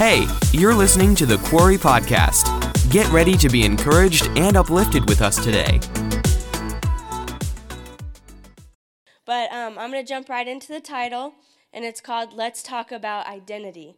Hey, you're listening to the Quarry Podcast. Get ready to be encouraged and uplifted with us today. But um, I'm going to jump right into the title, and it's called Let's Talk About Identity.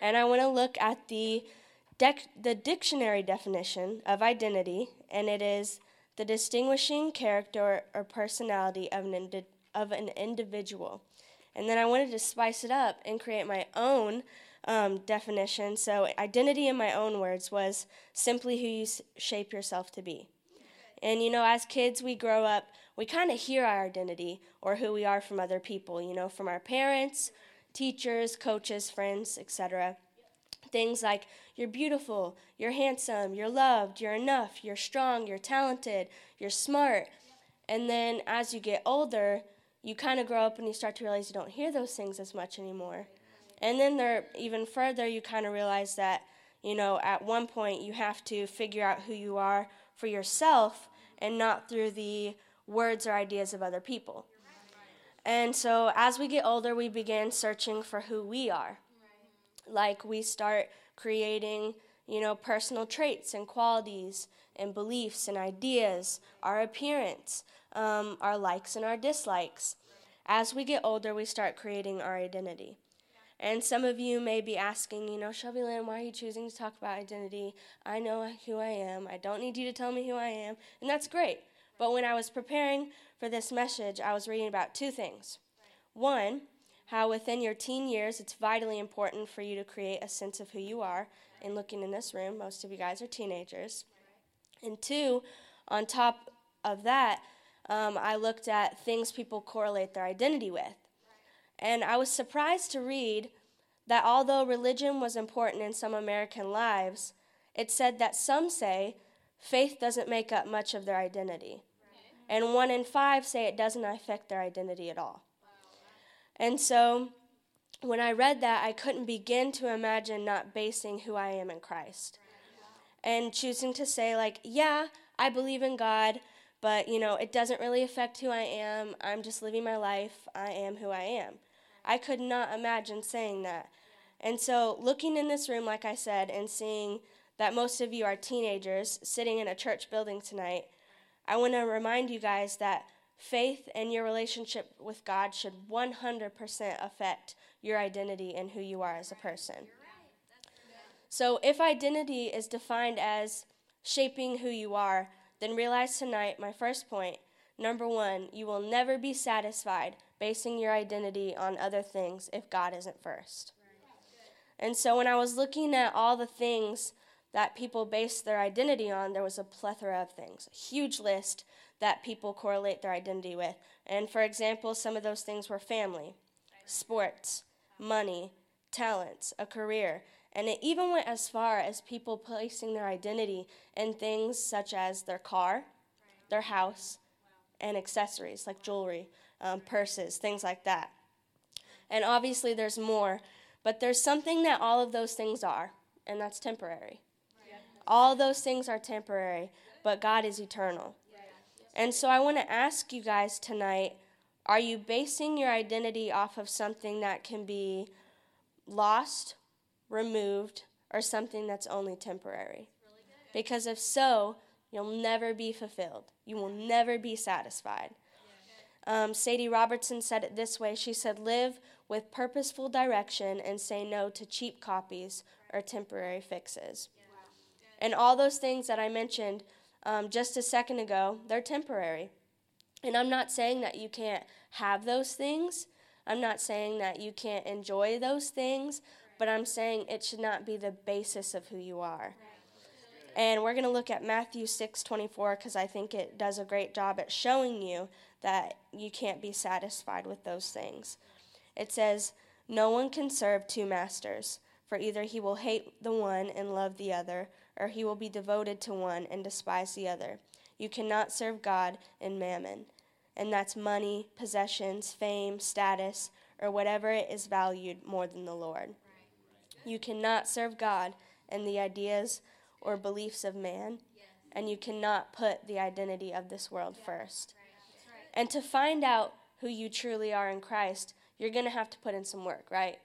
And I want to look at the, dec- the dictionary definition of identity, and it is the distinguishing character or personality of an, indi- of an individual. And then I wanted to spice it up and create my own um, definition. So, identity, in my own words, was simply who you shape yourself to be. And you know, as kids, we grow up, we kind of hear our identity or who we are from other people, you know, from our parents, teachers, coaches, friends, etc. Things like you're beautiful, you're handsome, you're loved, you're enough, you're strong, you're talented, you're smart. And then as you get older, you kind of grow up and you start to realize you don't hear those things as much anymore. And then there, even further, you kind of realize that, you know, at one point you have to figure out who you are for yourself and not through the words or ideas of other people. And so as we get older, we begin searching for who we are. Like we start creating, you know, personal traits and qualities and beliefs and ideas, our appearance, um, our likes and our dislikes. As we get older, we start creating our identity. And some of you may be asking, you know, Shelby Lynn, why are you choosing to talk about identity? I know who I am. I don't need you to tell me who I am. And that's great. But when I was preparing for this message, I was reading about two things. One, how within your teen years, it's vitally important for you to create a sense of who you are. And looking in this room, most of you guys are teenagers. And two, on top of that, um, I looked at things people correlate their identity with. And I was surprised to read that although religion was important in some American lives, it said that some say faith doesn't make up much of their identity. And one in five say it doesn't affect their identity at all. And so when I read that, I couldn't begin to imagine not basing who I am in Christ. And choosing to say, like, yeah, I believe in God, but, you know, it doesn't really affect who I am. I'm just living my life. I am who I am. I could not imagine saying that. And so, looking in this room, like I said, and seeing that most of you are teenagers sitting in a church building tonight, I want to remind you guys that faith and your relationship with God should 100% affect your identity and who you are as a person. So, if identity is defined as shaping who you are, then realize tonight my first point. Number one, you will never be satisfied basing your identity on other things if God isn't first. And so when I was looking at all the things that people base their identity on, there was a plethora of things, a huge list that people correlate their identity with. And for example, some of those things were family, sports, money, talents, a career. And it even went as far as people placing their identity in things such as their car, their house, and accessories like jewelry, um, purses, things like that. And obviously, there's more, but there's something that all of those things are, and that's temporary. All those things are temporary, but God is eternal. And so I want to ask you guys tonight are you basing your identity off of something that can be lost, removed, or something that's only temporary? Because if so, you'll never be fulfilled. You will never be satisfied. Um, Sadie Robertson said it this way She said, Live with purposeful direction and say no to cheap copies or temporary fixes. And all those things that I mentioned um, just a second ago, they're temporary. And I'm not saying that you can't have those things. I'm not saying that you can't enjoy those things, but I'm saying it should not be the basis of who you are. And we're going to look at Matthew 6:24 because I think it does a great job at showing you that you can't be satisfied with those things. It says, "No one can serve two masters, for either he will hate the one and love the other, or he will be devoted to one and despise the other. You cannot serve God and mammon." And that's money, possessions, fame, status, or whatever it is valued more than the Lord. You cannot serve God and the ideas or beliefs of man, and you cannot put the identity of this world first. And to find out who you truly are in Christ, you're going to have to put in some work, right?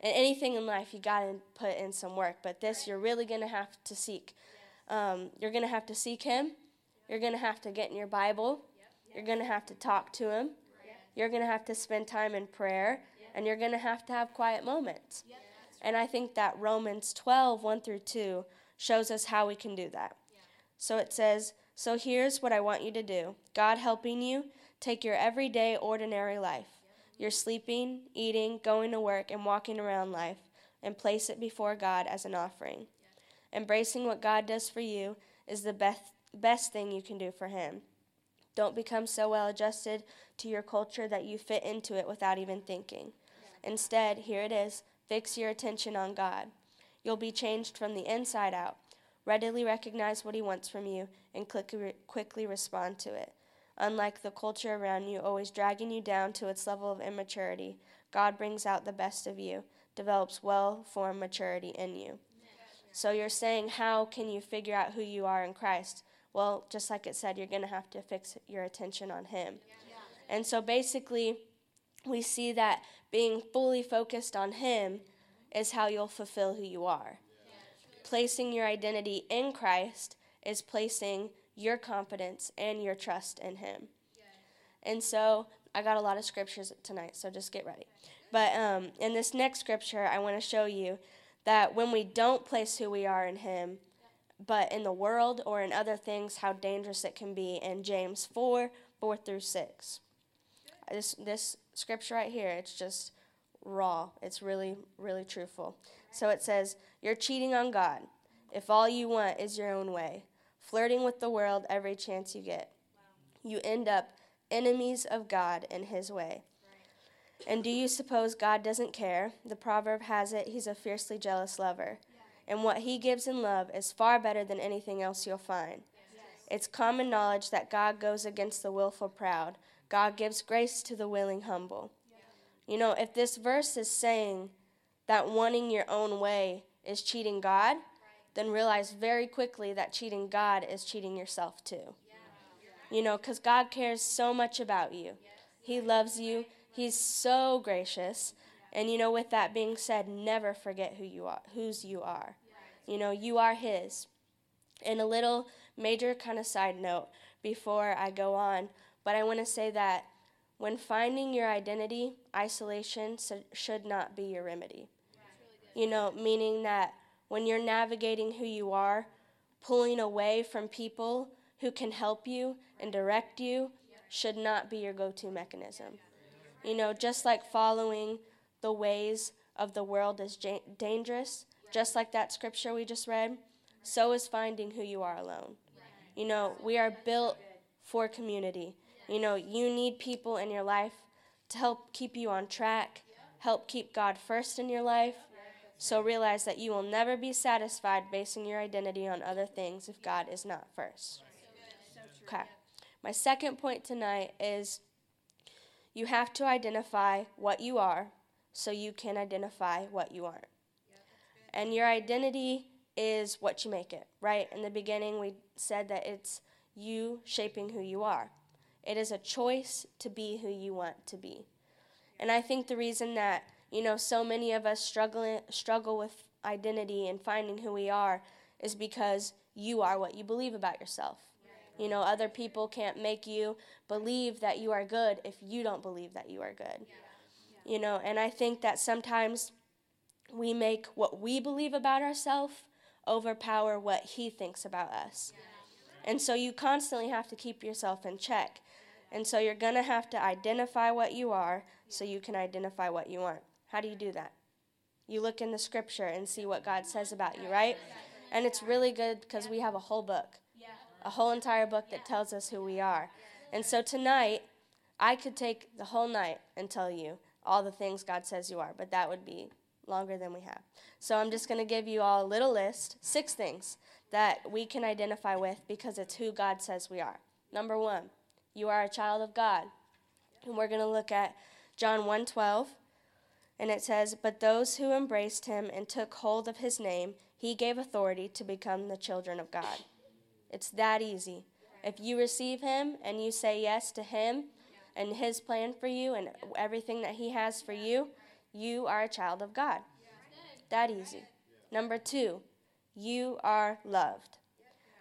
And anything in life, you got to put in some work. But this, you're really going to have to seek. Um, you're going to have to seek Him. You're going to have to get in your Bible. You're going to have to talk to Him. You're going to have to spend time in prayer. And you're going to have to have quiet moments. And I think that Romans 12, 1 through 2, shows us how we can do that. So it says, So here's what I want you to do God helping you, take your everyday, ordinary life. You're sleeping, eating, going to work, and walking around life, and place it before God as an offering. Embracing what God does for you is the best, best thing you can do for Him. Don't become so well adjusted to your culture that you fit into it without even thinking. Instead, here it is fix your attention on God. You'll be changed from the inside out. Readily recognize what He wants from you and quickly respond to it. Unlike the culture around you, always dragging you down to its level of immaturity, God brings out the best of you, develops well formed maturity in you. So you're saying, how can you figure out who you are in Christ? Well, just like it said, you're going to have to fix your attention on Him. And so basically, we see that being fully focused on Him is how you'll fulfill who you are. Placing your identity in Christ is placing your confidence and your trust in Him. And so I got a lot of scriptures tonight, so just get ready. But um, in this next scripture, I want to show you that when we don't place who we are in Him, but in the world or in other things, how dangerous it can be. In James 4 4 through 6. This, this scripture right here, it's just raw. It's really, really truthful. So it says, You're cheating on God if all you want is your own way flirting with the world every chance you get. You end up enemies of God and His way. And do you suppose God doesn't care? The proverb has it, He's a fiercely jealous lover. And what He gives in love is far better than anything else you'll find. It's common knowledge that God goes against the willful proud. God gives grace to the willing humble. You know, if this verse is saying that wanting your own way is cheating God, then realize very quickly that cheating God is cheating yourself too. You know, because God cares so much about you. He loves you. He's so gracious. And you know, with that being said, never forget who you are, whose you are. You know, you are His. And a little major kind of side note before I go on, but I want to say that when finding your identity, isolation should not be your remedy. You know, meaning that when you're navigating who you are, pulling away from people who can help you and direct you should not be your go to mechanism. You know, just like following the ways of the world is ja- dangerous, just like that scripture we just read, so is finding who you are alone. You know, we are built for community. You know, you need people in your life to help keep you on track, help keep God first in your life, so realize that you will never be satisfied basing your identity on other things if God is not first. Okay. My second point tonight is you have to identify what you are so you can identify what you aren't. And your identity is what you make it, right? In the beginning, we said that it's you shaping who you are. It is a choice to be who you want to be. And I think the reason that you know, so many of us struggle struggle with identity and finding who we are is because you are what you believe about yourself. You know, other people can't make you believe that you are good if you don't believe that you are good. You know, and I think that sometimes we make what we believe about ourselves overpower what he thinks about us. And so you constantly have to keep yourself in check. And so you're going to have to identify what you are so you can identify what you aren't. How do you do that? You look in the scripture and see what God says about you, right? And it's really good because we have a whole book, a whole entire book that tells us who we are. And so tonight, I could take the whole night and tell you all the things God says you are, but that would be longer than we have. So I'm just going to give you all a little list, six things that we can identify with because it's who God says we are. Number 1, you are a child of God. And we're going to look at John 1:12 and it says, But those who embraced him and took hold of his name, he gave authority to become the children of God. It's that easy. If you receive him and you say yes to him and his plan for you and everything that he has for you, you are a child of God. That easy. Number two, you are loved.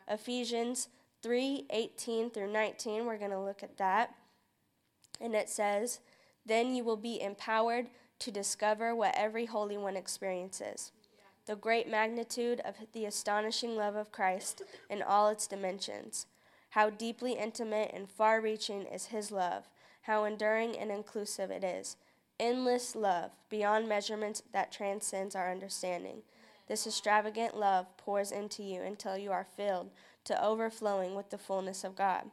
Ephesians 3 18 through 19, we're going to look at that. And it says, Then you will be empowered to discover what every Holy One experiences the great magnitude of the astonishing love of Christ in all its dimensions. How deeply intimate and far reaching is His love, how enduring and inclusive it is. Endless love, beyond measurement that transcends our understanding. This extravagant love pours into you until you are filled to overflowing with the fullness of God.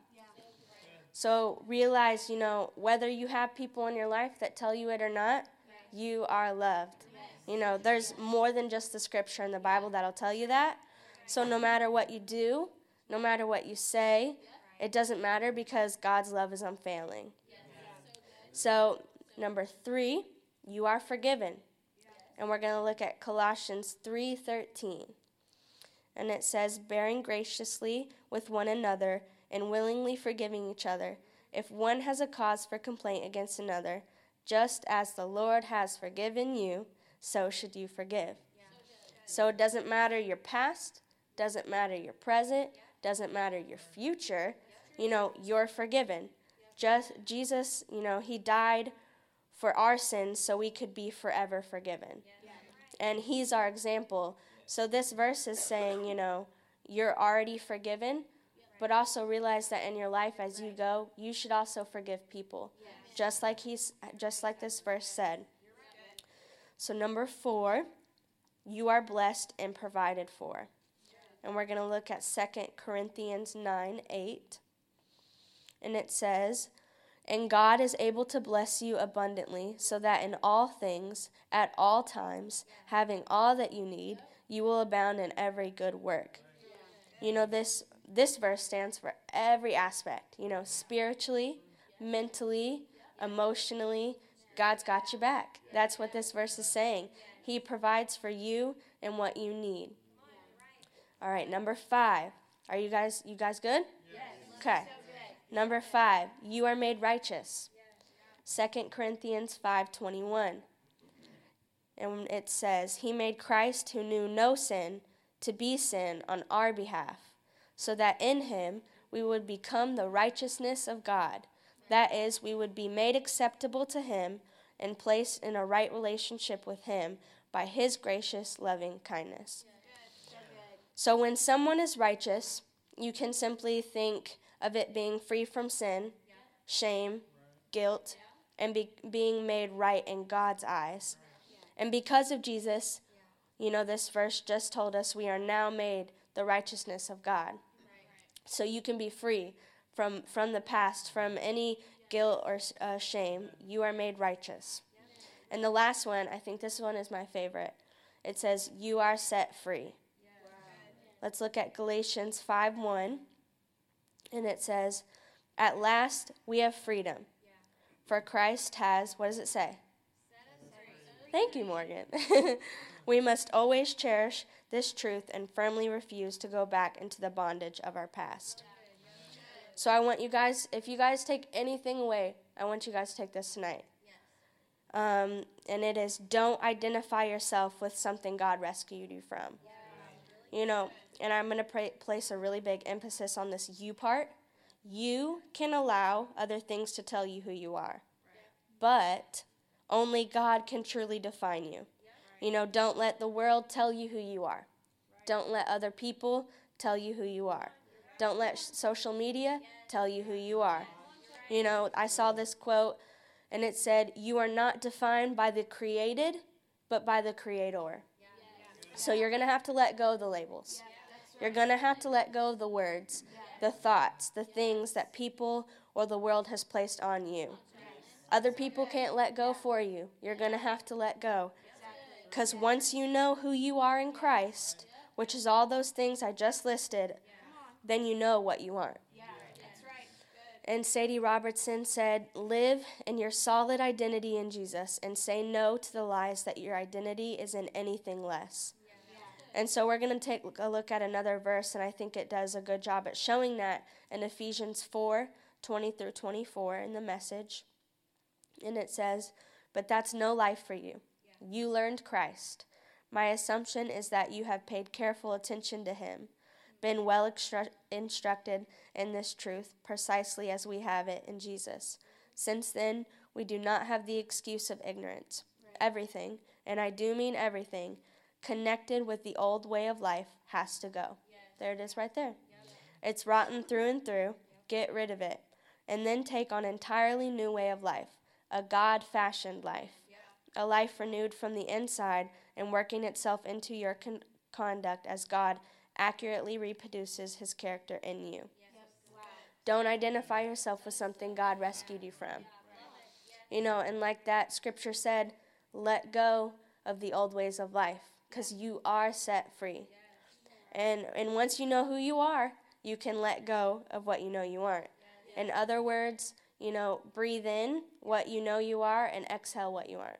So realize, you know, whether you have people in your life that tell you it or not, you are loved. You know, there's more than just the scripture in the Bible that'll tell you that. So no matter what you do, no matter what you say, it doesn't matter because God's love is unfailing. So, number 3, you are forgiven. And we're going to look at Colossians 3:13. And it says, "Bearing graciously with one another and willingly forgiving each other, if one has a cause for complaint against another, just as the Lord has forgiven you, so should you forgive. So it doesn't matter your past, doesn't matter your present, doesn't matter your future. You know, you're forgiven. Just Jesus, you know, he died for our sins so we could be forever forgiven. And he's our example. So this verse is saying, you know, you're already forgiven, but also realize that in your life as you go, you should also forgive people. Just like he's just like this verse said. So, number four, you are blessed and provided for. And we're going to look at 2 Corinthians 9 8. And it says, And God is able to bless you abundantly, so that in all things, at all times, having all that you need, you will abound in every good work. You know, this, this verse stands for every aspect, you know, spiritually, mentally, emotionally, God's got your back. That's what this verse is saying. He provides for you and what you need. All right, number 5. Are you guys you guys good? Yes. Okay. Number 5, you are made righteous. 2 Corinthians 5:21. And it says, "He made Christ who knew no sin to be sin on our behalf, so that in him we would become the righteousness of God." That is, we would be made acceptable to Him and placed in a right relationship with Him by His gracious, loving kindness. So, when someone is righteous, you can simply think of it being free from sin, shame, guilt, and be, being made right in God's eyes. And because of Jesus, you know, this verse just told us we are now made the righteousness of God. So you can be free from, from the past, from any guilt or uh, shame. You are made righteous. And the last one, I think this one is my favorite. It says, You are set free. Let's look at Galatians 5 1. And it says, At last we have freedom. For Christ has, what does it say? Thank you, Morgan. we must always cherish this truth and firmly refuse to go back into the bondage of our past. So I want you guys, if you guys take anything away, I want you guys to take this tonight. Um, and it is don't identify yourself with something God rescued you from. You know, and I'm going to place a really big emphasis on this you part. You can allow other things to tell you who you are, but only God can truly define you. You know, don't let the world tell you who you are. Don't let other people tell you who you are. Don't let social media tell you who you are. You know, I saw this quote and it said, You are not defined by the created, but by the creator. So you're going to have to let go of the labels. You're going to have to let go of the words, the thoughts, the things that people or the world has placed on you. Other people can't let go for you. You're going to have to let go. Because once you know who you are in Christ, which is all those things I just listed, then you know what you aren't. And Sadie Robertson said, Live in your solid identity in Jesus and say no to the lies that your identity is in anything less. And so we're going to take a look at another verse, and I think it does a good job at showing that in Ephesians 4 20 through 24 in the message. And it says, But that's no life for you. You learned Christ. My assumption is that you have paid careful attention to him, been well instructed in this truth precisely as we have it in Jesus. Since then, we do not have the excuse of ignorance. Everything, and I do mean everything, connected with the old way of life has to go. There it is right there. It's rotten through and through. Get rid of it. And then take on an entirely new way of life, a God fashioned life, a life renewed from the inside and working itself into your con- conduct as God accurately reproduces his character in you. Don't identify yourself with something God rescued you from. You know, and like that scripture said, let go of the old ways of life because you are set free. And, and once you know who you are, you can let go of what you know you aren't. In other words, you know, breathe in what you know you are and exhale what you aren't.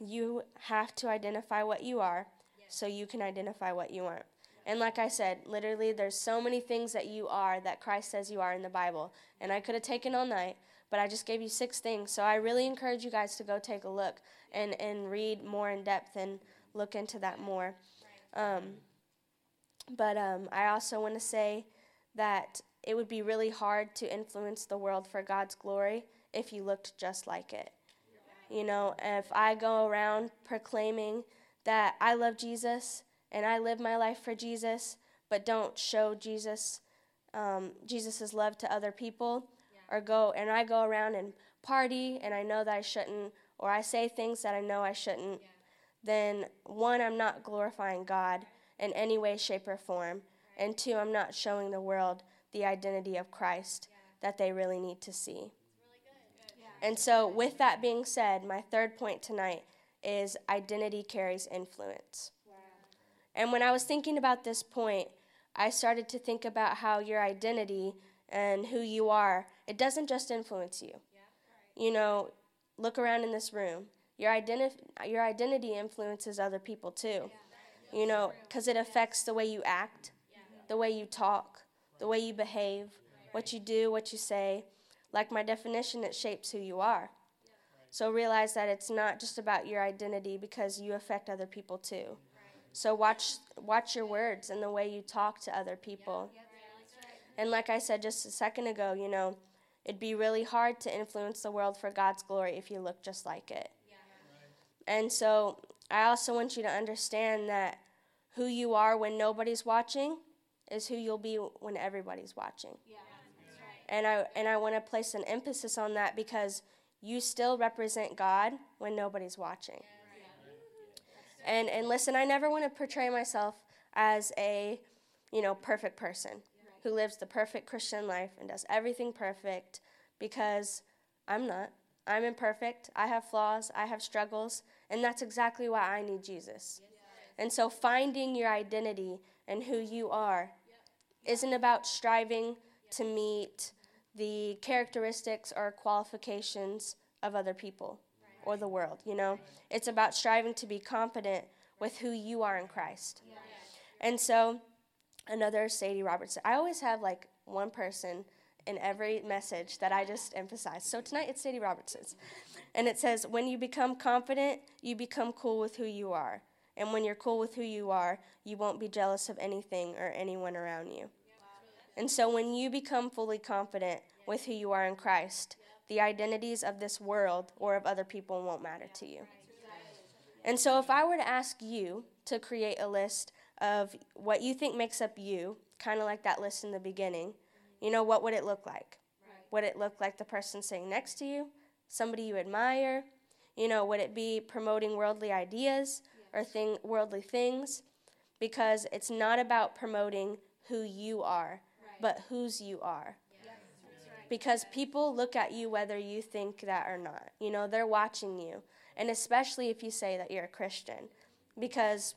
You have to identify what you are so you can identify what you aren't. And like I said, literally, there's so many things that you are that Christ says you are in the Bible. And I could have taken all night, but I just gave you six things. So I really encourage you guys to go take a look and, and read more in depth and look into that more. Um, but um, I also want to say that it would be really hard to influence the world for God's glory if you looked just like it. You know, if I go around proclaiming that I love Jesus and I live my life for Jesus, but don't show Jesus um, Jesus's love to other people, yeah. or go and I go around and party and I know that I shouldn't, or I say things that I know I shouldn't, yeah. Then one, I'm not glorifying God in any way, shape, or form, and two, I'm not showing the world the identity of Christ that they really need to see. And so, with that being said, my third point tonight is identity carries influence. And when I was thinking about this point, I started to think about how your identity and who you are, it doesn't just influence you. Yeah, right. You know, look around in this room. Your, identi- your identity influences other people too. You know, because it affects the way you act, the way you talk, the way you behave, what you do, what you say. Like my definition, it shapes who you are. So realize that it's not just about your identity because you affect other people too. So watch watch your words and the way you talk to other people. And like I said just a second ago, you know, it'd be really hard to influence the world for God's glory if you look just like it. And so I also want you to understand that who you are when nobody's watching is who you'll be when everybody's watching. Yeah. Right. And I and I want to place an emphasis on that because you still represent God when nobody's watching. Yeah. And and listen, I never want to portray myself as a, you know, perfect person who lives the perfect Christian life and does everything perfect because I'm not. I'm imperfect. I have flaws. I have struggles, and that's exactly why I need Jesus. And so finding your identity and who you are isn't about striving to meet the characteristics or qualifications of other people or the world, you know? It's about striving to be confident with who you are in Christ. And so, another Sadie Roberts. I always have like one person in every message that I just emphasized. So tonight it's Sadie Robertson's. And it says, When you become confident, you become cool with who you are. And when you're cool with who you are, you won't be jealous of anything or anyone around you. And so when you become fully confident with who you are in Christ, the identities of this world or of other people won't matter to you. And so, if I were to ask you to create a list of what you think makes up you, kind of like that list in the beginning, you know, what would it look like? Would it look like the person sitting next to you, somebody you admire? You know, would it be promoting worldly ideas or thing, worldly things? Because it's not about promoting who you are, but whose you are because people look at you whether you think that or not. You know, they're watching you. And especially if you say that you're a Christian. Because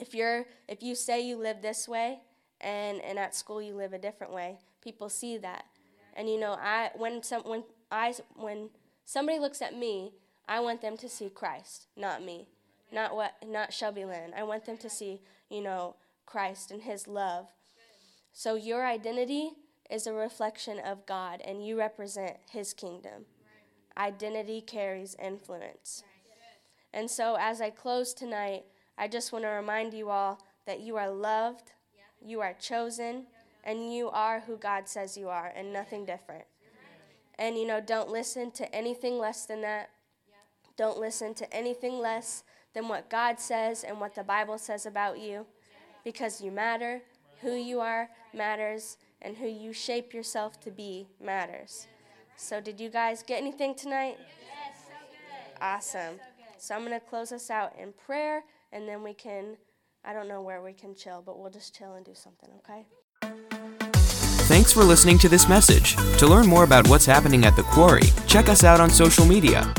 if you're if you say you live this way and and at school you live a different way, people see that. And you know, I when some when I when somebody looks at me, I want them to see Christ, not me. Not what not Shelby Lynn. I want them to see, you know, Christ and his love. So your identity is a reflection of God and you represent His kingdom. Identity carries influence. And so, as I close tonight, I just want to remind you all that you are loved, you are chosen, and you are who God says you are, and nothing different. And you know, don't listen to anything less than that. Don't listen to anything less than what God says and what the Bible says about you because you matter. Who you are matters, and who you shape yourself to be matters. So, did you guys get anything tonight? Awesome. So, I'm going to close us out in prayer, and then we can, I don't know where we can chill, but we'll just chill and do something, okay? Thanks for listening to this message. To learn more about what's happening at the Quarry, check us out on social media.